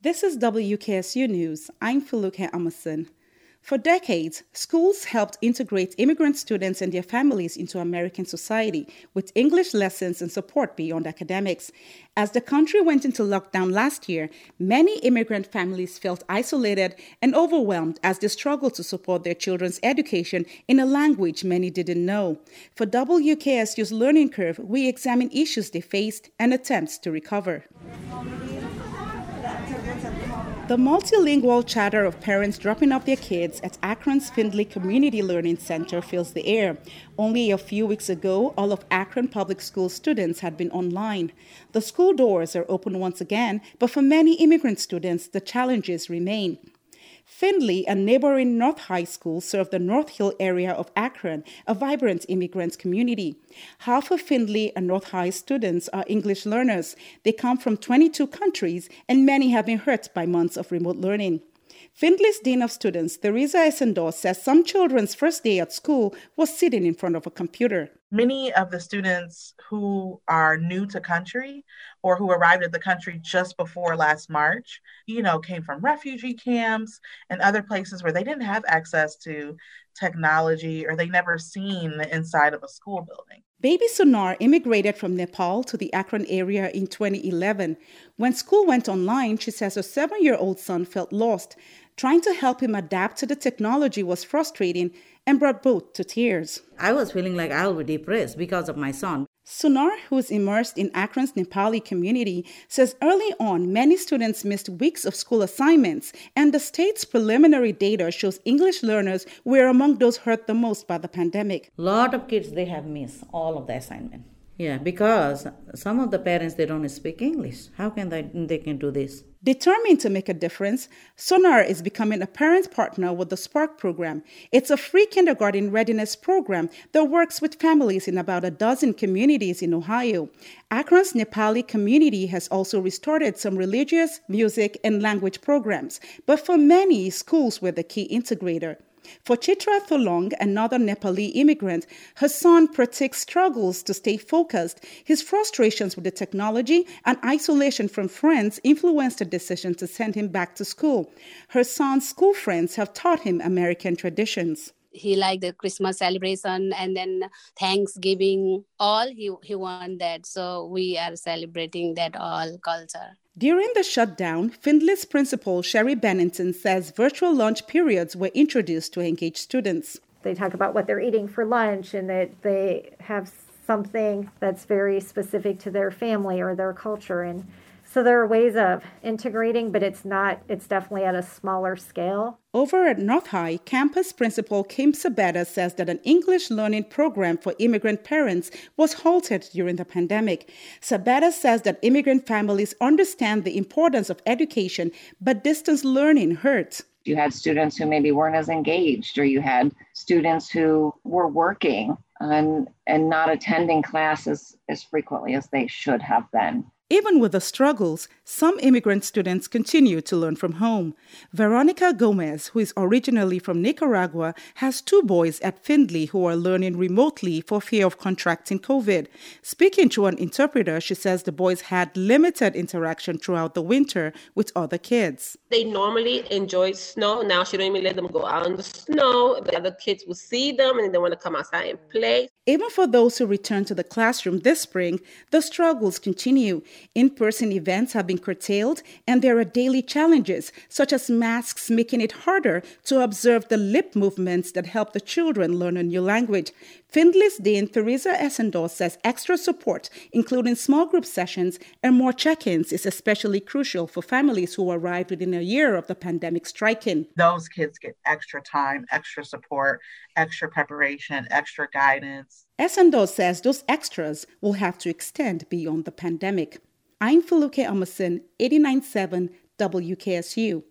This is WKSU News. I'm Feluke Emerson. For decades, schools helped integrate immigrant students and their families into American society with English lessons and support beyond academics. As the country went into lockdown last year, many immigrant families felt isolated and overwhelmed as they struggled to support their children's education in a language many didn't know. For WKSU's Learning Curve, we examine issues they faced and attempts to recover. The multilingual chatter of parents dropping off their kids at Akron's Findlay Community Learning Center fills the air. Only a few weeks ago, all of Akron Public School students had been online. The school doors are open once again, but for many immigrant students, the challenges remain. Findlay, a neighboring North High School, serve the North Hill area of Akron, a vibrant immigrant community. Half of Findlay and North High students are English learners. They come from 22 countries, and many have been hurt by months of remote learning. Findlay's Dean of Students, Theresa Essendor, says some children's first day at school was sitting in front of a computer. Many of the students who are new to country or who arrived at the country just before last March, you know, came from refugee camps and other places where they didn't have access to technology or they never seen the inside of a school building. Baby Sunar immigrated from Nepal to the Akron area in 2011. When school went online, she says her seven year old son felt lost. Trying to help him adapt to the technology was frustrating and brought both to tears. I was feeling like I be depressed because of my son. Sunar, who is immersed in Akron's Nepali community, says early on many students missed weeks of school assignments, and the state's preliminary data shows English learners were among those hurt the most by the pandemic. A lot of kids they have missed all of the assignment. Yeah, because some of the parents they don't speak English. How can they they can do this? Determined to make a difference, Sunar is becoming a parent partner with the Spark program. It's a free kindergarten readiness program that works with families in about a dozen communities in Ohio. Akron's Nepali community has also restarted some religious, music, and language programs, but for many, schools were the key integrator. For Chitra Tholong, another Nepali immigrant, her son Pratik struggles to stay focused. His frustrations with the technology and isolation from friends influenced her decision to send him back to school. Her son's school friends have taught him American traditions he liked the christmas celebration and then thanksgiving all he he want that so we are celebrating that all culture during the shutdown, Findlay's principal, Sherry Bennington, says virtual lunch periods were introduced to engage students. They talk about what they're eating for lunch and that they have something that's very specific to their family or their culture. And so there are ways of integrating, but it's not, it's definitely at a smaller scale. Over at North High, campus principal Kim Sabetta says that an English learning program for immigrant parents was halted during the pandemic. Sabetta says that immigrant families understand the importance of education, but distance learning hurts. You had students who maybe weren't as engaged, or you had students who were working and, and not attending classes as frequently as they should have been. Even with the struggles, some immigrant students continue to learn from home. Veronica Gomez, who is originally from Nicaragua, has two boys at Findlay who are learning remotely for fear of contracting COVID. Speaking to an interpreter, she says the boys had limited interaction throughout the winter with other kids. They normally enjoy snow. Now she don't even let them go out in the snow. The other kids will see them and they want to come outside and play. Even for those who return to the classroom this spring, the struggles continue. In person events have been curtailed, and there are daily challenges, such as masks making it harder to observe the lip movements that help the children learn a new language. Findlay's Dean Theresa Essendor says extra support, including small group sessions and more check ins, is especially crucial for families who arrived within a year of the pandemic striking. Those kids get extra time, extra support, extra preparation, extra guidance. Essendor says those extras will have to extend beyond the pandemic. I'm Feluke Emerson, 897 WKSU.